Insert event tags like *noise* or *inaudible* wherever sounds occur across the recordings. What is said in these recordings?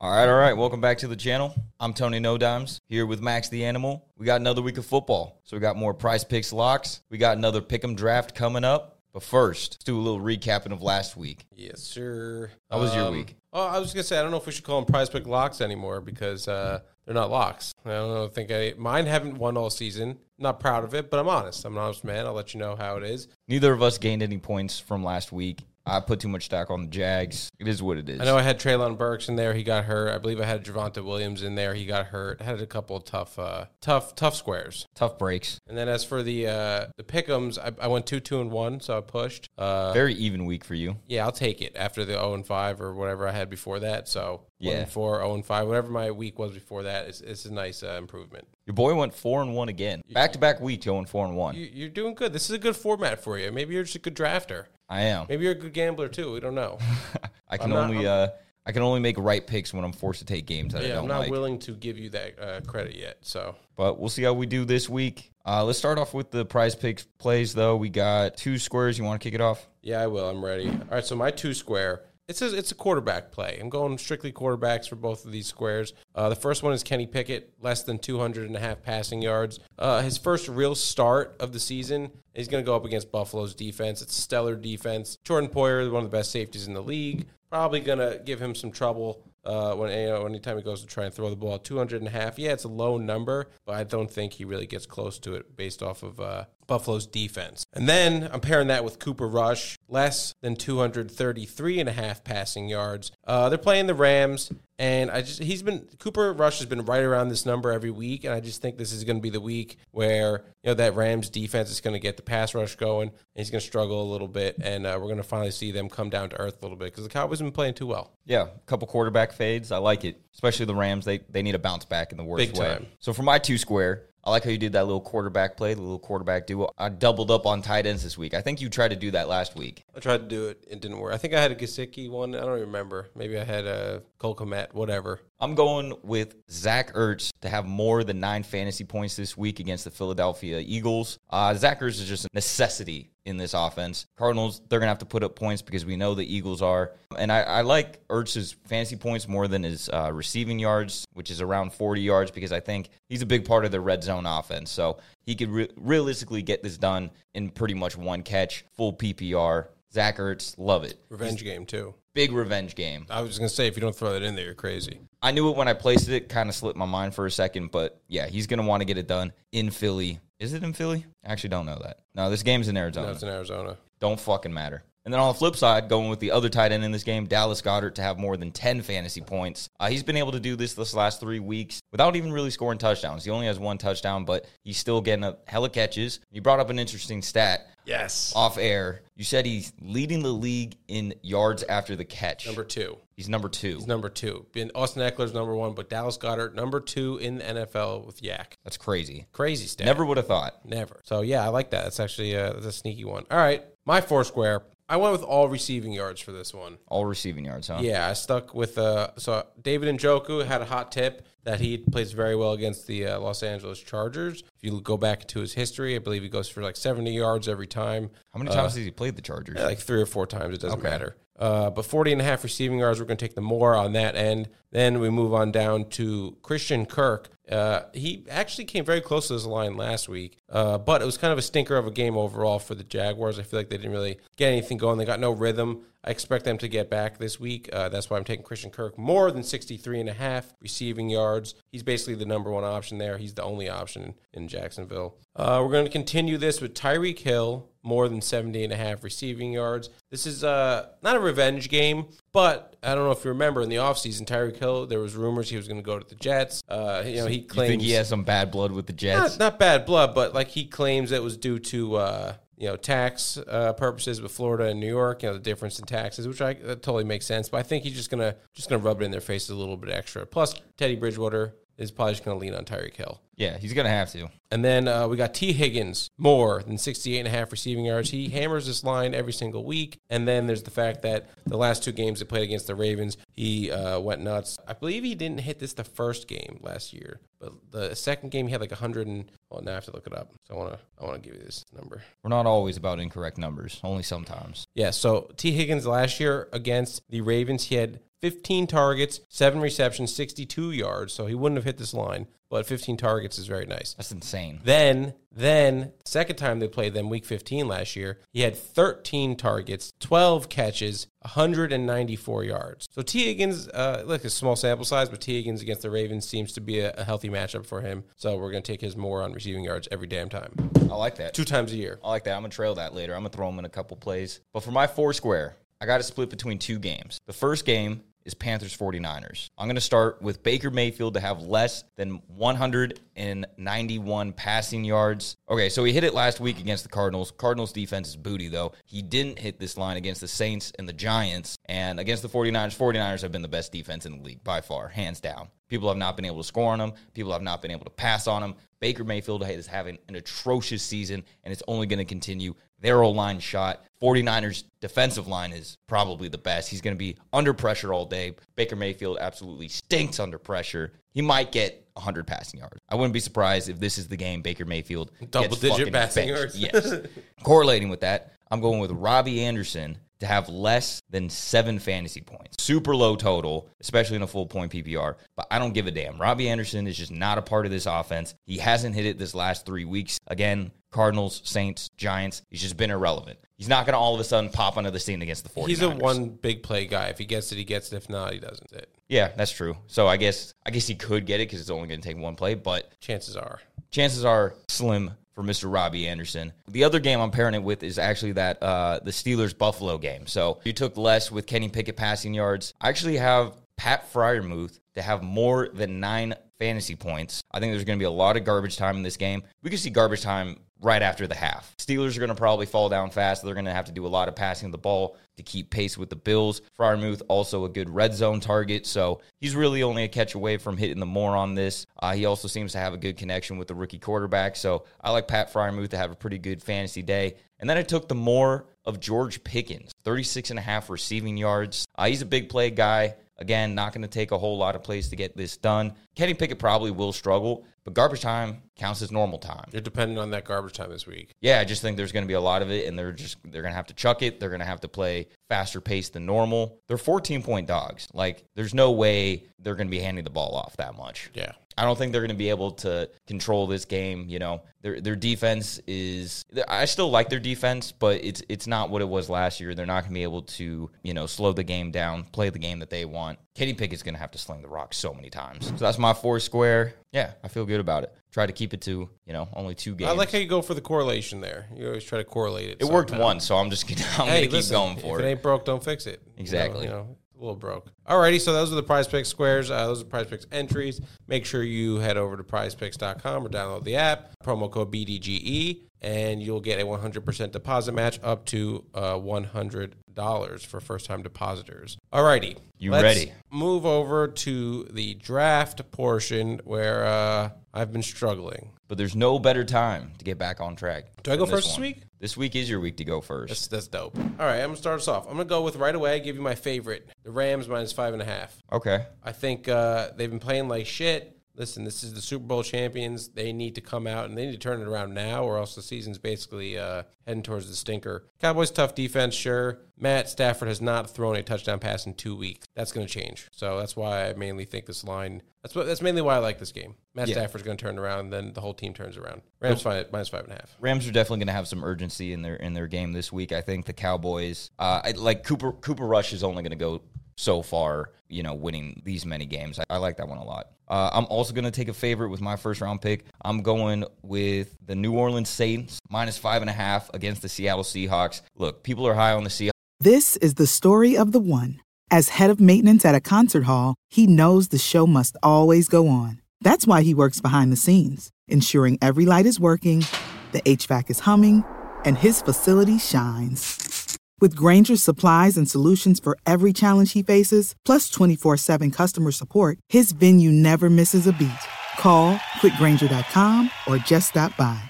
All right, all right. Welcome back to the channel. I'm Tony No Dimes here with Max the Animal. We got another week of football, so we got more prize Picks locks. We got another Pick'em draft coming up. But first, let's do a little recapping of last week. Yes, sir. How was your Um, week? Oh, I was gonna say I don't know if we should call them prize pick locks anymore because uh, they're not locks. I don't know. I think I mine haven't won all season. Not proud of it, but I'm honest. I'm an honest man. I'll let you know how it is. Neither of us gained any points from last week. I put too much stock on the Jags. It is what it is. I know I had Treylon Burks in there. He got hurt. I believe I had Javonte Williams in there. He got hurt. I had a couple of tough, uh, tough, tough squares. Tough breaks. And then as for the uh, the pickums, I, I went two, two, and one, so I pushed. Uh, Very even week for you. yeah, I'll take it after the zero and five or whatever I had before that. So one Yeah. and four, zero and five, whatever my week was before that, it's, it's a nice uh, improvement. Your boy went four and one again. Back to back week going four and one. You, you're doing good. This is a good format for you. Maybe you're just a good drafter. I am. Maybe you're a good gambler too. We don't know. *laughs* I can I'm not- only uh I can only make right picks when I'm forced to take games that I don't I'm not like. willing to give you that uh, credit yet. So But we'll see how we do this week. Uh, let's start off with the prize picks plays, though. We got two squares. You want to kick it off? yeah, I will. I'm ready. All right. So my two square. It says it's a quarterback play. I'm going strictly quarterbacks for both of these squares. Uh, the first one is Kenny Pickett, less than 200 and a half passing yards. Uh, his first real start of the season. He's going to go up against Buffalo's defense. It's stellar defense. Jordan Poyer, one of the best safeties in the league, probably going to give him some trouble uh, when you know, anytime he goes to try and throw the ball. 200 and a half. Yeah, it's a low number, but I don't think he really gets close to it based off of uh, Buffalo's defense. And then I'm pairing that with Cooper Rush, less than 233 and a half passing yards. Uh, they're playing the Rams. And I just he's been Cooper Rush has been right around this number every week, and I just think this is going to be the week where you know that Rams defense is going to get the pass rush going, and he's going to struggle a little bit, and uh, we're going to finally see them come down to earth a little bit because the Cowboys have been playing too well. Yeah, a couple quarterback fades. I like it, especially the Rams. They they need a bounce back in the worst Big way. time. So for my two square, I like how you did that little quarterback play, the little quarterback duo. I doubled up on tight ends this week. I think you tried to do that last week. I tried to do it, it didn't work. I think I had a Gesicki one. I don't even remember. Maybe I had a Cole Kmet, whatever. I'm going with Zach Ertz to have more than nine fantasy points this week against the Philadelphia Eagles. Uh, Zach Ertz is just a necessity in this offense. Cardinals, they're going to have to put up points because we know the Eagles are. And I, I like Ertz's fantasy points more than his uh, receiving yards, which is around 40 yards, because I think he's a big part of the red zone offense. So he could re- realistically get this done in pretty much one catch, full PPR. Zach Ertz, love it. Revenge game too. Big revenge game. I was going to say if you don't throw that in there, you're crazy. I knew it when I placed it. Kind of slipped my mind for a second, but yeah, he's gonna want to get it done in Philly. Is it in Philly? I actually don't know that. No, this game's in Arizona. No, it's in Arizona. don't fucking matter. And then on the flip side, going with the other tight end in this game, Dallas Goedert to have more than 10 fantasy points. Uh, he's been able to do this this last three weeks without even really scoring touchdowns. He only has one touchdown, but he's still getting a hella catches. You brought up an interesting stat Yes. off air. You said he's leading the league in yards after the catch. Number two. he's number two. He's number two. Been Austin Ekeler's number one, but Dallas Goedert number two in the NFL with YAC. That's crazy. Crazy stat. Never would have thought. Never. So yeah, I like that. That's actually uh, that's a sneaky one. All right, my four square. I went with all receiving yards for this one. All receiving yards, huh? Yeah, I stuck with uh. So David Njoku had a hot tip that he plays very well against the uh, Los Angeles Chargers. If you go back to his history, I believe he goes for like seventy yards every time. How many times has he played the Chargers? Yeah, like three or four times. It doesn't matter. Uh, but 40 and a half receiving yards, we're going to take the more on that end. Then we move on down to Christian Kirk. Uh, he actually came very close to this line last week, uh, but it was kind of a stinker of a game overall for the Jaguars. I feel like they didn't really get anything going. They got no rhythm. I expect them to get back this week. Uh, that's why I'm taking Christian Kirk more than 63 and a half receiving yards. He's basically the number one option there. He's the only option in Jacksonville. Uh, we're going to continue this with Tyreek Hill, more than 70 and a half receiving yards. This is uh, not a revenge game, but I don't know if you remember in the offseason, Tyreek Hill, there was rumors he was going to go to the Jets. Uh, you know, he you claims think he has some bad blood with the Jets? not, not bad blood, but like he claims it was due to uh, you know tax uh, purposes with Florida and New York. You know the difference in taxes, which I that totally makes sense. But I think he's just gonna just gonna rub it in their faces a little bit extra. Plus, Teddy Bridgewater is probably just gonna lean on Tyreek Hill. yeah, he's gonna have to. And then uh, we got Tee Higgins, more than 68 and a half receiving yards. He hammers this line every single week. And then there's the fact that the last two games they played against the Ravens, he uh, went nuts. I believe he didn't hit this the first game last year, but the second game he had like 100 and Well, now I have to look it up. So I want to I want to give you this number. We're not always about incorrect numbers, only sometimes. Yeah. So Tee Higgins last year against the Ravens, he had 15 targets, seven receptions, 62 yards. So he wouldn't have hit this line, but 15 targets is very nice. That's insane. Then, then second time they played them, week 15 last year, he had 13 targets, 12 catches, 194 yards. So Tee Higgins, uh, look, a small sample size, but Tee Higgins against the Ravens seems to be a, a healthy matchup for him. So we're going to take his more on receiving yards every damn time, I like that. two times a year. I like that. I'm gonna trail that later. I'm gonna throw him in a couple plays. But for my four square, I got to split between two games. The first game is Panthers 49ers. I'm gonna start with Baker Mayfield to have less than 191 passing yards. Okay, so he hit it last week against the Cardinals. Cardinals defense is booty though. He didn't hit this line against the Saints and the Giants, and against the 49ers. 49ers have been the best defense in the league by far, hands down. People have not been able to score on them. People have not been able to pass on him. Baker Mayfield is having an atrocious season, and it's only going to continue. Their O line shot. 49ers defensive line is probably the best. He's going to be under pressure all day. Baker Mayfield absolutely stinks under pressure. He might get 100 passing yards. I wouldn't be surprised if this is the game Baker Mayfield gets Double-digit passing benched. yards. Yes. *laughs* Correlating with that, I'm going with Robbie Anderson to have less than seven fantasy points. Super low total, especially in a full point PPR. But I don't give a damn. Robbie Anderson is just not a part of this offense. He hasn't hit it this last three weeks. Again, Cardinals, Saints, Giants. He's just been irrelevant. He's not going to all of a sudden pop onto the scene against the 49ers. He's a one big play guy. If he gets it, he gets it. If not, he doesn't. It. Yeah, that's true. So I guess I guess he could get it because it's only going to take one play, but Chances are. chances are slim for Mr. Robbie Anderson. The other game I'm pairing it with is actually that uh, the Steelers Buffalo game. So you took less with Kenny Pickett passing yards. I actually have Pat Freiermuth to have more than nine fantasy points. I think there's going to be a lot of garbage time in this game. We could see garbage time right after the half. Steelers are going to probably fall down fast. They're going to have to do a lot of passing the ball to keep pace with the Bills. Freiermuth also a good red zone target, so he's really only a catch away from hitting the more on this. Uh, he also seems to have a good connection with the rookie quarterback, so I like Pat Freiermuth to have a pretty good fantasy day. And then I took the more of George Pickens, 36 and a half receiving yards. Uh, he's a big play guy. Again, not going to take a whole lot of plays to get this done. Kenny Pickett probably will struggle, but garbage time counts as normal time. You're dependent on that garbage time this week. Yeah, I just think there's going to be a lot of it, and they're just they're going to have to chuck it. They're going to have to play faster pace than normal. They're 14 point dogs. Like, there's no way they're going to be handing the ball off that much. Yeah. I don't think they're going to be able to control this game. You know, their their defense is. I still like their defense, but it's it's not what it was last year. They're not going to be able to you know slow the game down, play the game that they want. Kenny Pickett's going to have to sling the rock so many times. So that's my four square. Yeah, I feel good about it. Try to keep it to you know only two games. I like how you go for the correlation there. You always try to correlate it. it worked once, so I'm just gonna *laughs* I'm Hey, gonna keep going for if it. If it ain't broke, don't fix it. You know, Exactly. You know, a little broke. Alrighty, so those are the Prize Picks squares. Uh, those are Prize Picks entries. Make sure you head over to PrizePicks.com or download the app. Promo code BDGE, and you'll get a 100% deposit match up to uh, $100 for first-time depositors. Alrighty, You let's ready? Move over to the draft portion where uh, I've been struggling. But there's no better time to get back on track. Do I go first this week? This week is your week to go first. That's, that's dope. All right, I'm gonna start us off. I'm gonna go with right away. Give you my favorite, the Rams minus five and a half. okay. I think uh, they've been playing like shit. Listen, this is the Super Bowl champions. They need to come out and they need to turn it around now, or else the season's basically uh, heading towards the stinker. Cowboys tough defense, sure. Matt Stafford has not thrown a touchdown pass in two weeks. That's going to change. So that's why I mainly think this line. That's what. That's mainly why I like this game. Matt Yeah. Stafford's going to turn around, and then the whole team turns around. Rams five minus five and a half. Rams are definitely going to have some urgency in their in their game this week. I think the Cowboys, uh, I, like Cooper Cooper Rush, is only going to go so far. You know, winning these many games. I, I like that one a lot. Uh, I'm also going to take a favorite with my first round pick. I'm going with the New Orleans Saints minus five and a half against the Seattle Seahawks. Look, people are high on the Seahawks. This is the story of the one. As head of maintenance at a concert hall, he knows the show must always go on. That's why he works behind the scenes, ensuring every light is working, the HVAC is humming, and his facility shines. With Grainger's supplies and solutions for every challenge he faces, plus 24 7 customer support, his venue never misses a beat. Call quickgranger.com or just stop by.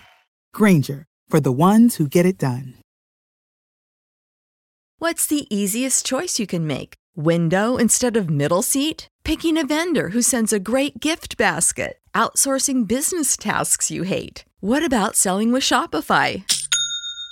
Grainger, for the ones who get it done. What's the easiest choice you can make? Window instead of middle seat? Picking a vendor who sends a great gift basket? Outsourcing business tasks you hate? What about selling with Shopify?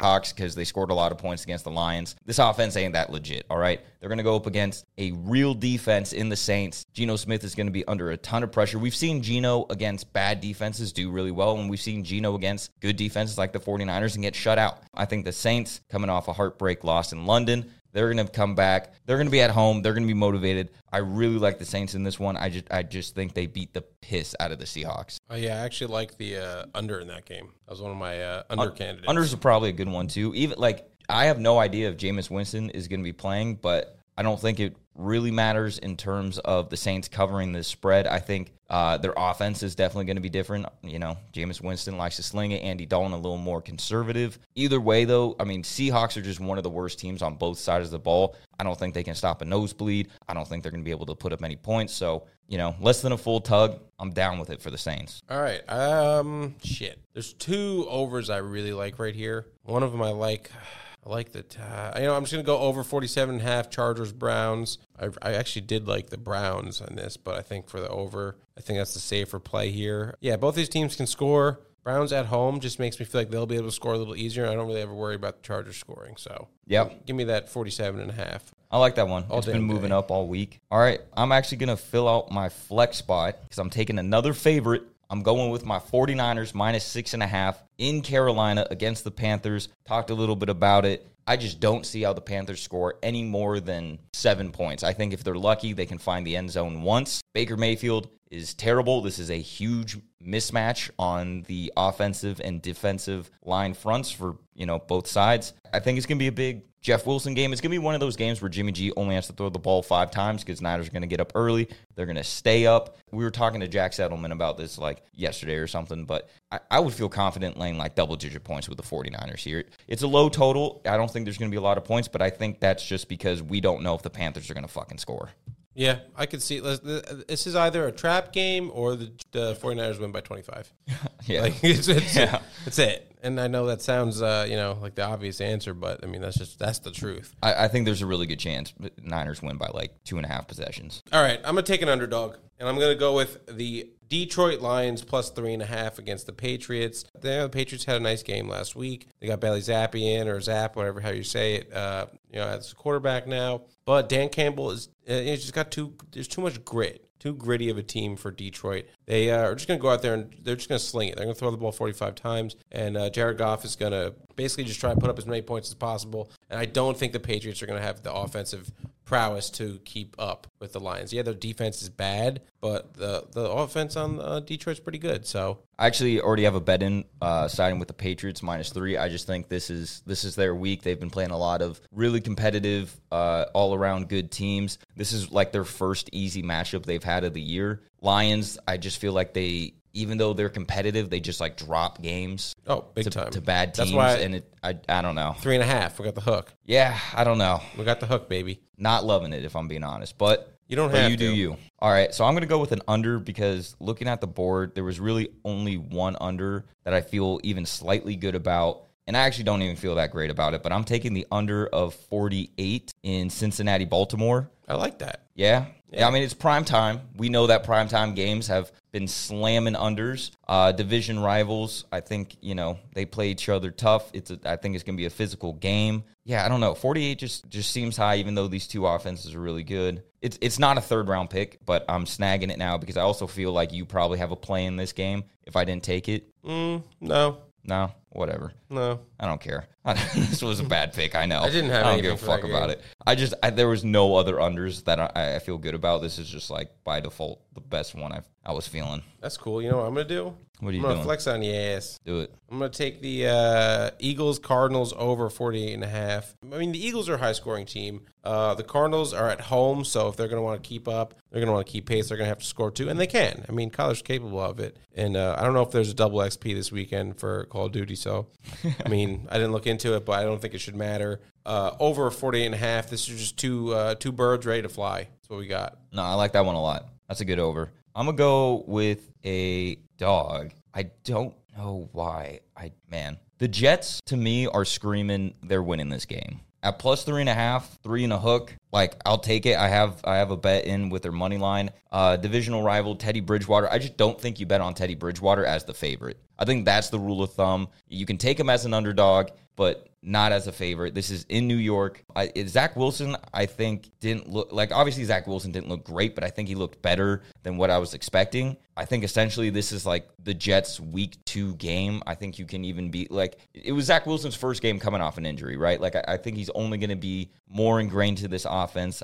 Hawks because they scored a lot of points against the Lions. This offense ain't that legit, all right? They're going to go up against a real defense in the Saints. Geno Smith is going to be under a ton of pressure. We've seen Geno against bad defenses do really well, and we've seen Geno against good defenses like the 49ers and get shut out. I think the Saints, coming off a heartbreak loss in London, they're going to come back. They're going to be at home. They're going to be motivated. I really like the Saints in this one. I just I just think they beat the piss out of the Seahawks. Oh yeah, I actually like the uh, under in that game. That was one of my uh, under candidates. Unders are probably a good one too. Even like I have no idea if Jameis Winston is going to be playing, but I don't think it really matters in terms of the Saints covering the spread. I think uh, their offense is definitely going to be different. You know, Jameis Winston likes to sling it. Andy Dalton a little more conservative. Either way, though, I mean, Seahawks are just one of the worst teams on both sides of the ball. I don't think they can stop a nosebleed. I don't think they're going to be able to put up any points. So, you know, less than a full tug. I'm down with it for the Saints. All right. Um, shit. There's two overs I really like right here. One of them I like. I like the. Uh, you know, I'm just gonna go over 47 and a half. Chargers Browns. I, I actually did like the Browns on this, but I think for the over, I think that's the safer play here. Yeah, both these teams can score. Browns at home just makes me feel like they'll be able to score a little easier. I don't really ever worry about the Chargers scoring. So, Yep. give me that 47 and a half. I like that one. All it's been moving day. up all week. All right. I'm actually going to fill out my flex spot because I'm taking another favorite. I'm going with my 49ers minus six and a half in Carolina against the Panthers. Talked a little bit about it. I just don't see how the Panthers score any more than seven points. I think if they're lucky, they can find the end zone once. Baker Mayfield is terrible. This is a huge mismatch on the offensive and defensive line fronts for, you know, both sides. I think it's going to be a big Jeff Wilson game. It's going to be one of those games where Jimmy G only has to throw the ball five times because Niners are going to get up early. They're going to stay up. We were talking to Jack Settleman about this like yesterday or something, but I, I would feel confident laying like double digit points with the 49ers here. It's a low total. I don't think there's going to be a lot of points, but I think that's just because we don't know if the Panthers are going to fucking score. Yeah, I could see. This is either a trap game or the, the 49ers win by 25. *laughs* Yeah. Like it's, it's, *laughs* Yeah. it's it. And I know that sounds, uh, you know, like the obvious answer, but I mean that's just that's the truth. I, I think there's a really good chance Niners win by like two and a half possessions. All right, I'm gonna take an underdog, and I'm gonna go with the Detroit Lions plus three and a half against the Patriots. The, the Patriots had a nice game last week. They got Bailey Zappe in or Zap, whatever how you say it. Uh, you know, as a quarterback now, but Dan Campbell is uh, he's just got too. There's too much grit. Too gritty of a team for Detroit. They uh, are just going to go out there and they're just going to sling it. They're going to throw the ball 45 times, and uh, Jared Goff is going to basically just try and put up as many points as possible. And I don't think the Patriots are going to have the offensive prowess to keep up with the Lions. Yeah, their defense is bad, but the the offense on uh, Detroit's pretty good. So I actually already have a bet in uh, siding with the Patriots minus three. I just think this is this is their week. They've been playing a lot of really competitive, uh, all around good teams. This is like their first easy matchup they've had of the year. Lions, I just feel like they, even though they're competitive, they just like drop games oh, big to, time to bad teams, That's why and it, I I don't know. three and a half. We got the hook. Yeah, I don't know. We got the hook, baby. Not loving it if I'm being honest, but You don't but have you do you. All right, so I'm going to go with an under because looking at the board, there was really only one under that I feel even slightly good about. And I actually don't even feel that great about it, but I'm taking the under of 48 in Cincinnati, Baltimore. I like that. Yeah. Yeah, I mean it's prime time. We know that prime time games have been slamming unders. Uh, division rivals, I think you know they play each other tough. It's a, I think it's going to be a physical game. Yeah, I don't know. Forty eight just just seems high, even though these two offenses are really good. It's it's not a third round pick, but I'm snagging it now because I also feel like you probably have a play in this game. If I didn't take it, Mm, no, no, whatever. no. I don't care. *laughs* this was a bad pick. I know. I didn't have I don't give a fuck about game. it. I just I, there was no other unders that I, I feel good about. This is just like by default the best one I've I was feeling. That's cool. You know what I'm gonna do? What are you I'm gonna doing? flex on your ass. Do it. I'm going to take the uh, Eagles Cardinals over 48 and a half. I mean, the Eagles are a high scoring team. Uh, the Cardinals are at home, so if they're going to want to keep up, they're going to want to keep pace. They're going to have to score too, and they can. I mean, Kyler's capable of it. And uh, I don't know if there's a double XP this weekend for Call of Duty. So, I *laughs* mean, I didn't look into it, but I don't think it should matter. Uh, over 48 and a half. This is just two uh, two birds ready to fly. That's what we got. No, I like that one a lot. That's a good over. I'm gonna go with a dog. I don't know why. I man, the Jets to me are screaming they're winning this game at plus three and a half, three and a hook. Like I'll take it. I have I have a bet in with their money line. Uh, divisional rival Teddy Bridgewater. I just don't think you bet on Teddy Bridgewater as the favorite. I think that's the rule of thumb. You can take him as an underdog, but not as a favorite. This is in New York. I, Zach Wilson, I think, didn't look like obviously Zach Wilson didn't look great, but I think he looked better than what I was expecting. I think essentially this is like the Jets' week two game. I think you can even be like it was Zach Wilson's first game coming off an injury, right? Like I, I think he's only going to be more ingrained to this.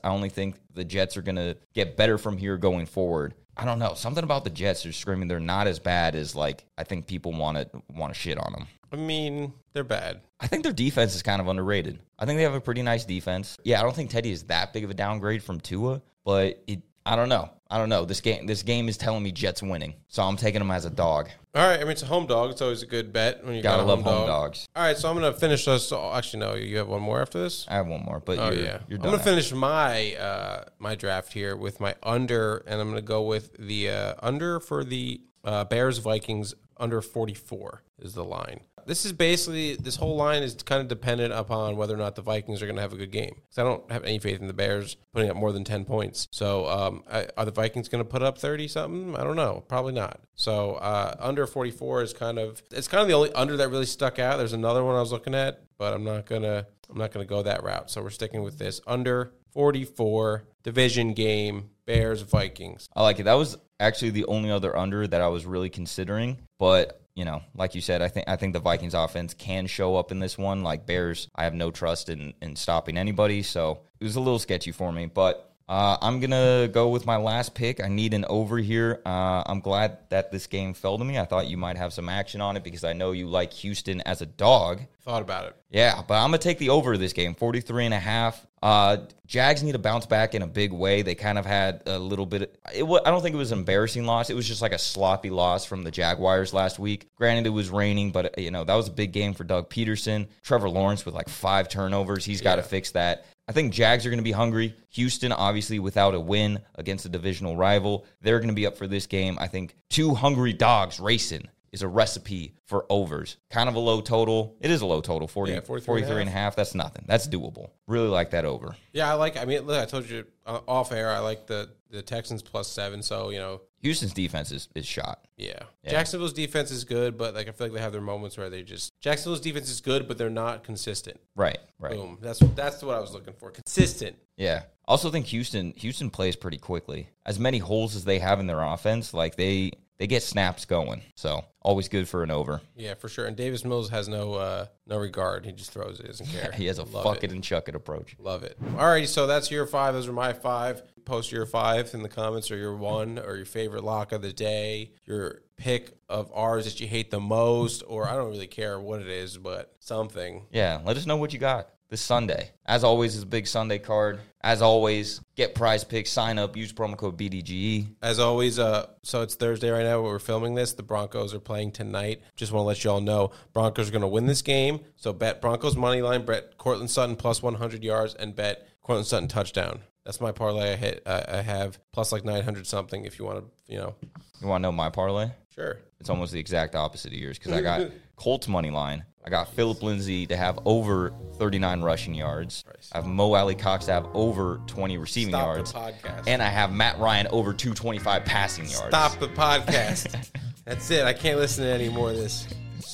I only think the Jets are going to get better from here going forward. I don't know. Something about the Jets are screaming they're not as bad as like I think people want to want to shit on them. I mean, they're bad. I think their defense is kind of underrated. I think they have a pretty nice defense. Yeah, I don't think Teddy is that big of a downgrade from Tua, but it I don't know. I don't know. This game this game is telling me Jets winning. So I'm taking them as a dog. All right. I mean, it's a home dog. It's always a good bet when you Gotta got a love home, dog. dogs. All right. So I'm going to finish this. oh, Actually, no. You have one more after this. I have one more, but Oh you're, yeah, you're I'm gonna finish my uh, my draft here with my under, and I'm gonna go with the uh, under for the uh, Bears Vikings under 44 is the line. This is basically this whole line is kind of dependent upon whether or not the Vikings are going to have a good game. Because I don't have any faith in the Bears putting up more than 10 points. So um, I, are the Vikings going to put up 30 something? I don't know. Probably not. So uh, under 44 is kind of it's kind of the only under that really stuck out. There's another one I was looking at, but I'm not gonna I'm not gonna go that route. So we're sticking with this under 44 division game Bears Vikings. I like it. That was actually the only other under that I was really considering, but you know, like you said, I think I think the Vikings offense can show up in this one. Like Bears, I have no trust in in stopping anybody, so it was a little sketchy for me. But uh, I'm gonna go with my last pick. I need an over here. Uh, I'm glad that this game fell to me. I thought you might have some action on it because I know you like Houston as a dog. Thought about it. Yeah, but I'm going to take the over of this game, 43 and a half. Uh, Jags need to bounce back in a big way. They kind of had a little bit it wa- I don't think it was an embarrassing loss. It was just like a sloppy loss from the Jaguars last week. Granted it was raining, but you know, that was a big game for Doug Pederson. Trevor Lawrence with like 5 turnovers. He's got to fix that. I think Jags are going to be hungry. Houston, obviously, without a win against a divisional rival, they're going to be up for this game. I think two hungry dogs racing is a recipe for overs. Kind of a low total. It is a low total, 40, Yeah, 43 43 and a half. That's nothing. That's doable. Really like that over. Yeah, I like. I mean, look, I told you uh, off air. I like the the Texans plus seven. So you know, Houston's defense is, is shot. yeah. Jacksonville's defense is good, but like I feel like they have their moments where they just Jacksonville's defense is good, but they're not consistent. Right, right. Boom. That's that's what I was looking for. Consistent. Yeah. Also think Houston Houston plays pretty quickly. As many holes as they have in their offense, like they they get snaps going. So always good for an over. Yeah, for sure. And Davis Mills has no uh no regard. He just throws it. Doesn't *laughs* care. He has a Love fuck it. it and chuck it approach. Love it. Alrighty, so that's your five. Those are my five. Post your five in the comments, or your one, or your favorite lock of the day, your pick of ours that you hate the most, or I don't really care what it is, but something. Yeah, let us know what you got this Sunday. As always, is a big Sunday card. As always, get prize picks, sign up, use promo code BDGE. As always, uh, so it's Thursday right now. We're filming this, the Broncos are playing tonight. Just want to let you all know, Broncos are going to win this game. So bet Broncos money line, bet Courtland Sutton plus one hundred yards, and bet Courtland Sutton touchdown. That's my parlay. I hit. Uh, I have plus like nine hundred something. If you want to, you know, You want to know my parlay? sure. It's almost the exact opposite of yours because I *laughs* got Colts money line. I got Phillip Lindsay to have over 39 rushing yards. I have Mo Alie-Cox to have over 20 receiving Stop yards. the podcast. And I have Matt Ryan over 225 passing yards. Stop the podcast. *laughs* That's it. I can't listen to any more of this.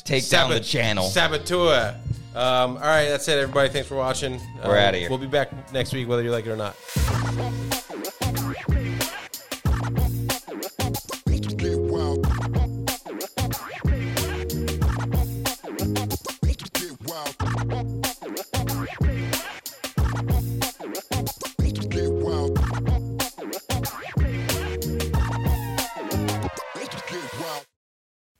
Take down the channel. Saboteur. Um, all right, that's it, everybody. Thanks for watching. We're Um, outta here. We'll be back next week, whether you like it or not.